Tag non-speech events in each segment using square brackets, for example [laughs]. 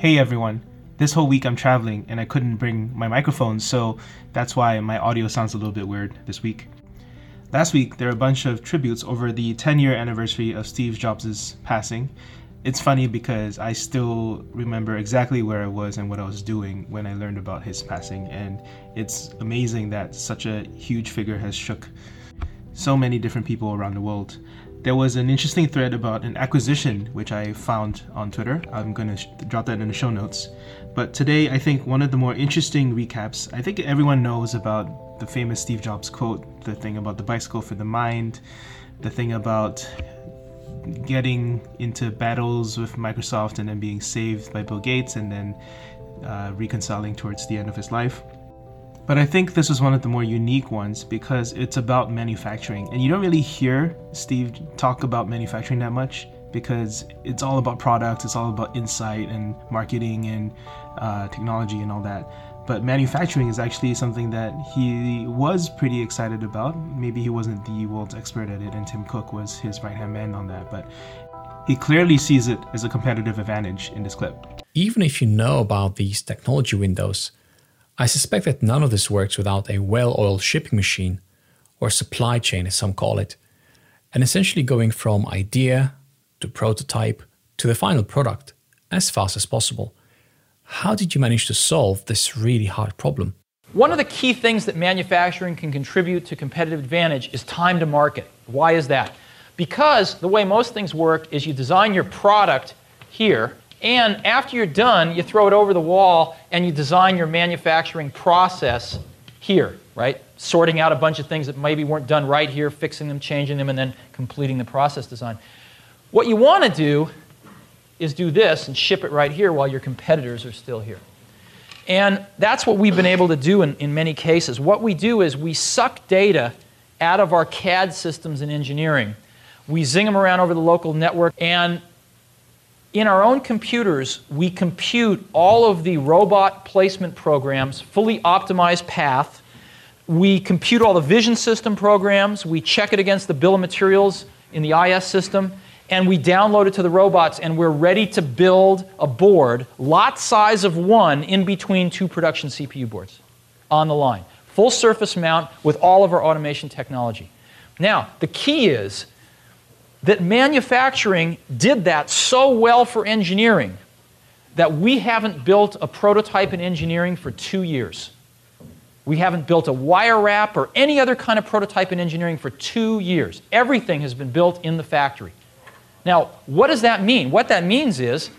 Hey everyone. This whole week I'm traveling and I couldn't bring my microphone, so that's why my audio sounds a little bit weird this week. Last week, there were a bunch of tributes over the 10 year anniversary of Steve Jobs' passing. It's funny because I still remember exactly where I was and what I was doing when I learned about his passing, and it's amazing that such a huge figure has shook so many different people around the world there was an interesting thread about an acquisition which I found on Twitter. I'm going to sh- drop that in the show notes. But today, I think one of the more interesting recaps, I think everyone knows about the famous Steve Jobs quote, the thing about the bicycle for the mind, the thing about getting into battles with Microsoft and then being saved by Bill Gates and then uh, reconciling towards the end of his life. But I think this is one of the more unique ones because it's about manufacturing. And you don't really hear Steve talk about manufacturing that much because it's all about products, it's all about insight and marketing and uh, technology and all that. But manufacturing is actually something that he was pretty excited about. Maybe he wasn't the world's expert at it, and Tim Cook was his right hand man on that. But he clearly sees it as a competitive advantage in this clip. Even if you know about these technology windows, I suspect that none of this works without a well oiled shipping machine, or supply chain as some call it, and essentially going from idea to prototype to the final product as fast as possible. How did you manage to solve this really hard problem? One of the key things that manufacturing can contribute to competitive advantage is time to market. Why is that? Because the way most things work is you design your product here, and after you're done, you throw it over the wall and you design your manufacturing process here, right? Sorting out a bunch of things that maybe weren't done right here, fixing them, changing them, and then completing the process design. What you want to do is do this and ship it right here while your competitors are still here. And that's what we've been able to do in, in many cases. What we do is we suck data out of our CAD systems in engineering. We zing them around over the local network, and in our own computers, we compute all of the robot placement programs, fully optimized path. We compute all the vision system programs. We check it against the bill of materials in the IS system. And we download it to the robots, and we're ready to build a board, lot size of one, in between two production CPU boards on the line. Full surface mount with all of our automation technology. Now, the key is that manufacturing did that so well for engineering that we haven't built a prototype in engineering for two years. We haven't built a wire wrap or any other kind of prototype in engineering for two years. Everything has been built in the factory. Now, what does that mean? What that means is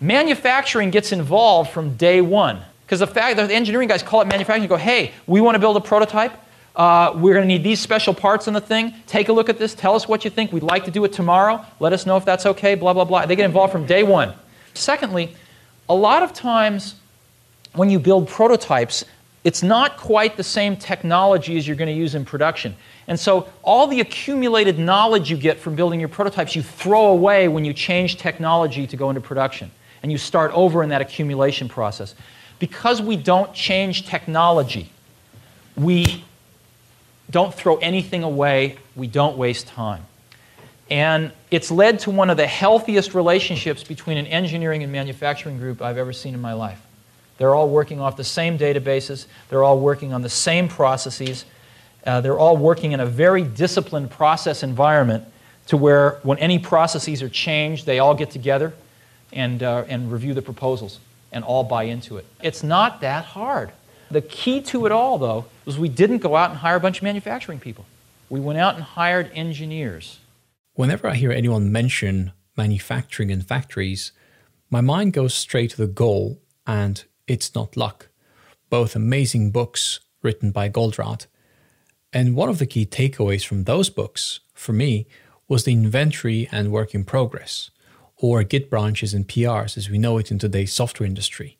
manufacturing gets involved from day one. Because the fact that the engineering guys call it manufacturing go, hey, we want to build a prototype. Uh, we're going to need these special parts in the thing. Take a look at this. Tell us what you think. We'd like to do it tomorrow. Let us know if that's okay. Blah, blah, blah. They get involved from day one. Secondly, a lot of times when you build prototypes, it's not quite the same technology as you're going to use in production. And so all the accumulated knowledge you get from building your prototypes, you throw away when you change technology to go into production. And you start over in that accumulation process. Because we don't change technology, we don't throw anything away. We don't waste time. And it's led to one of the healthiest relationships between an engineering and manufacturing group I've ever seen in my life. They're all working off the same databases, they're all working on the same processes, uh, they're all working in a very disciplined process environment to where when any processes are changed, they all get together and, uh, and review the proposals and all buy into it. It's not that hard. The key to it all, though, was we didn't go out and hire a bunch of manufacturing people. We went out and hired engineers. Whenever I hear anyone mention manufacturing and factories, my mind goes straight to the goal, and it's not luck. Both amazing books written by Goldratt. And one of the key takeaways from those books, for me, was the inventory and work in progress, or Git branches and PRs as we know it in today's software industry.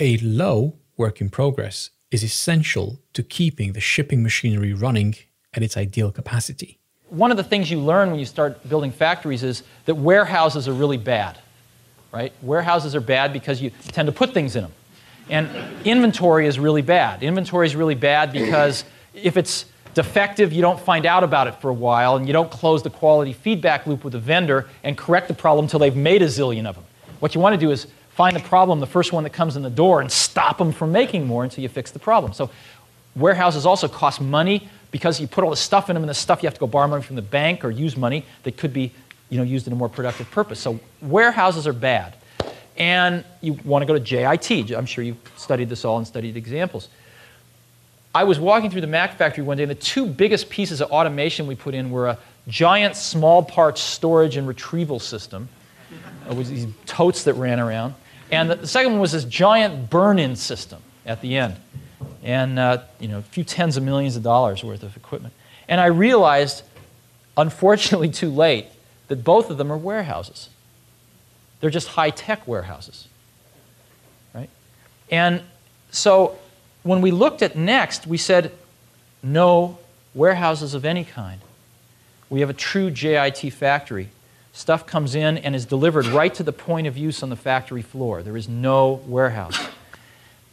A low work in progress is essential to keeping the shipping machinery running at its ideal capacity. One of the things you learn when you start building factories is that warehouses are really bad, right? Warehouses are bad because you tend to put things in them. And inventory is really bad. Inventory is really bad because if it's defective, you don't find out about it for a while, and you don't close the quality feedback loop with the vendor and correct the problem until they've made a zillion of them. What you want to do is find the problem, the first one that comes in the door, and stop them from making more until you fix the problem. So warehouses also cost money because you put all the stuff in them, and the stuff you have to go borrow money from the bank or use money that could be you know, used in a more productive purpose. So warehouses are bad. And you want to go to JIT. I'm sure you've studied this all and studied examples. I was walking through the Mac factory one day, and the two biggest pieces of automation we put in were a giant small parts storage and retrieval system. It was these totes that ran around. And the second one was this giant burn-in system at the end. And, uh, you know, a few tens of millions of dollars worth of equipment. And I realized, unfortunately [laughs] too late, that both of them are warehouses. They're just high-tech warehouses, right? And so when we looked at Next, we said, no warehouses of any kind. We have a true JIT factory. Stuff comes in and is delivered right to the point of use on the factory floor. There is no warehouse.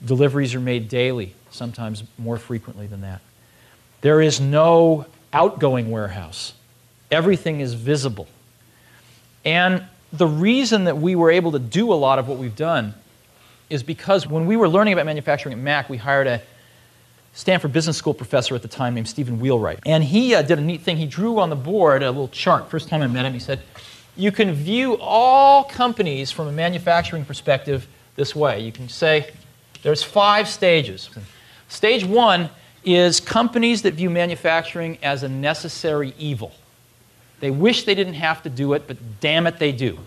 Deliveries are made daily, sometimes more frequently than that. There is no outgoing warehouse. Everything is visible. And the reason that we were able to do a lot of what we've done is because when we were learning about manufacturing at Mac, we hired a Stanford Business School professor at the time named Steven Wheelwright. And he uh, did a neat thing. He drew on the board a little chart. First time I met him, he said, You can view all companies from a manufacturing perspective this way. You can say there's five stages. Stage one is companies that view manufacturing as a necessary evil. They wish they didn't have to do it, but damn it, they do.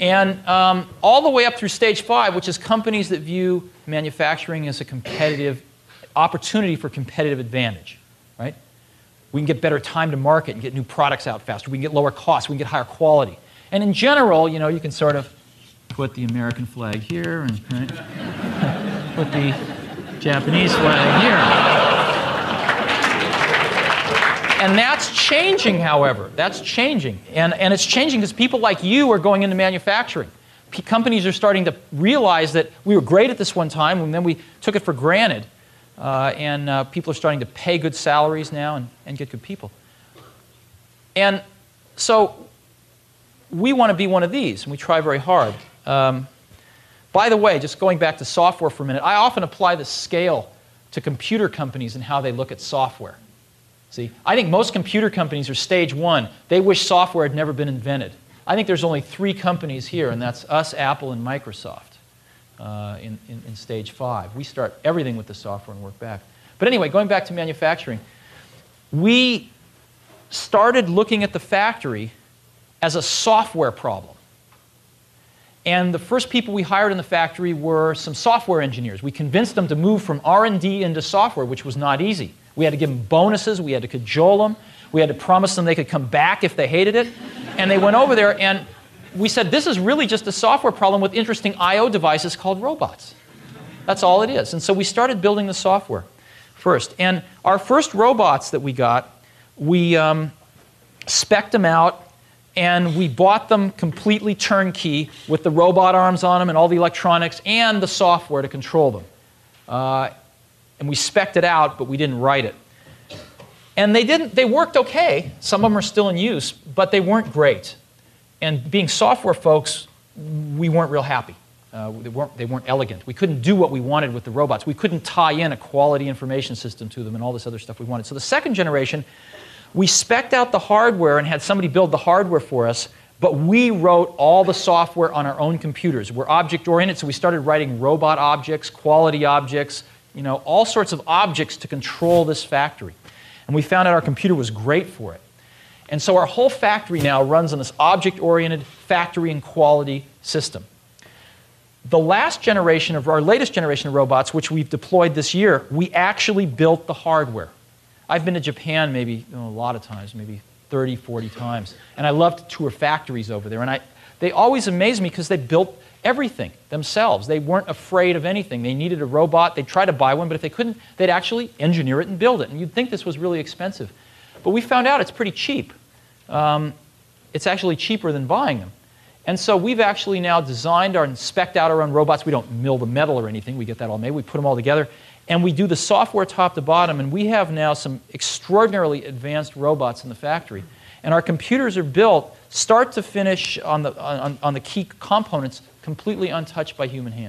And um, all the way up through stage five, which is companies that view manufacturing as a competitive opportunity for competitive advantage, right? We can get better time to market and get new products out faster. We can get lower costs. We can get higher quality. And in general, you know, you can sort of put the American flag here and right? [laughs] put the Japanese flag here. And that's changing, however. That's changing. And, and it's changing because people like you are going into manufacturing. P- companies are starting to realize that we were great at this one time, and then we took it for granted. Uh, and uh, people are starting to pay good salaries now and, and get good people. And so we want to be one of these, and we try very hard. Um, by the way, just going back to software for a minute, I often apply the scale to computer companies and how they look at software. See, I think most computer companies are stage one. They wish software had never been invented. I think there's only three companies here, and that's us, Apple, and Microsoft uh, in, in, in stage five. We start everything with the software and work back. But anyway, going back to manufacturing, we started looking at the factory as a software problem. And the first people we hired in the factory were some software engineers. We convinced them to move from R&D into software, which was not easy. We had to give them bonuses. We had to cajole them. We had to promise them they could come back if they hated it. And they went over there, and we said, This is really just a software problem with interesting I.O. devices called robots. That's all it is. And so we started building the software first. And our first robots that we got, we um, spec'd them out and we bought them completely turnkey with the robot arms on them and all the electronics and the software to control them. Uh, and we specced it out, but we didn't write it. And they didn't. They worked okay. Some of them are still in use, but they weren't great. And being software folks, we weren't real happy. Uh, they, weren't, they weren't elegant. We couldn't do what we wanted with the robots. We couldn't tie in a quality information system to them and all this other stuff we wanted. So the second generation, we specced out the hardware and had somebody build the hardware for us, but we wrote all the software on our own computers. We're object oriented, so we started writing robot objects, quality objects, you know, all sorts of objects to control this factory. And we found out our computer was great for it. And so our whole factory now runs on this object oriented factory and quality system. The last generation of our latest generation of robots, which we've deployed this year, we actually built the hardware. I've been to Japan maybe you know, a lot of times, maybe 30, 40 times. And I love to tour factories over there. And I, they always amaze me because they built everything themselves. They weren't afraid of anything. They needed a robot. They'd try to buy one, but if they couldn't, they'd actually engineer it and build it. And you'd think this was really expensive. But we found out it's pretty cheap. Um, it's actually cheaper than buying them. And so we've actually now designed our and specced out our own robots. We don't mill the metal or anything. We get that all made. We put them all together. And we do the software top to bottom. And we have now some extraordinarily advanced robots in the factory. And our computers are built start to finish on the, on, on the key components completely untouched by human hands.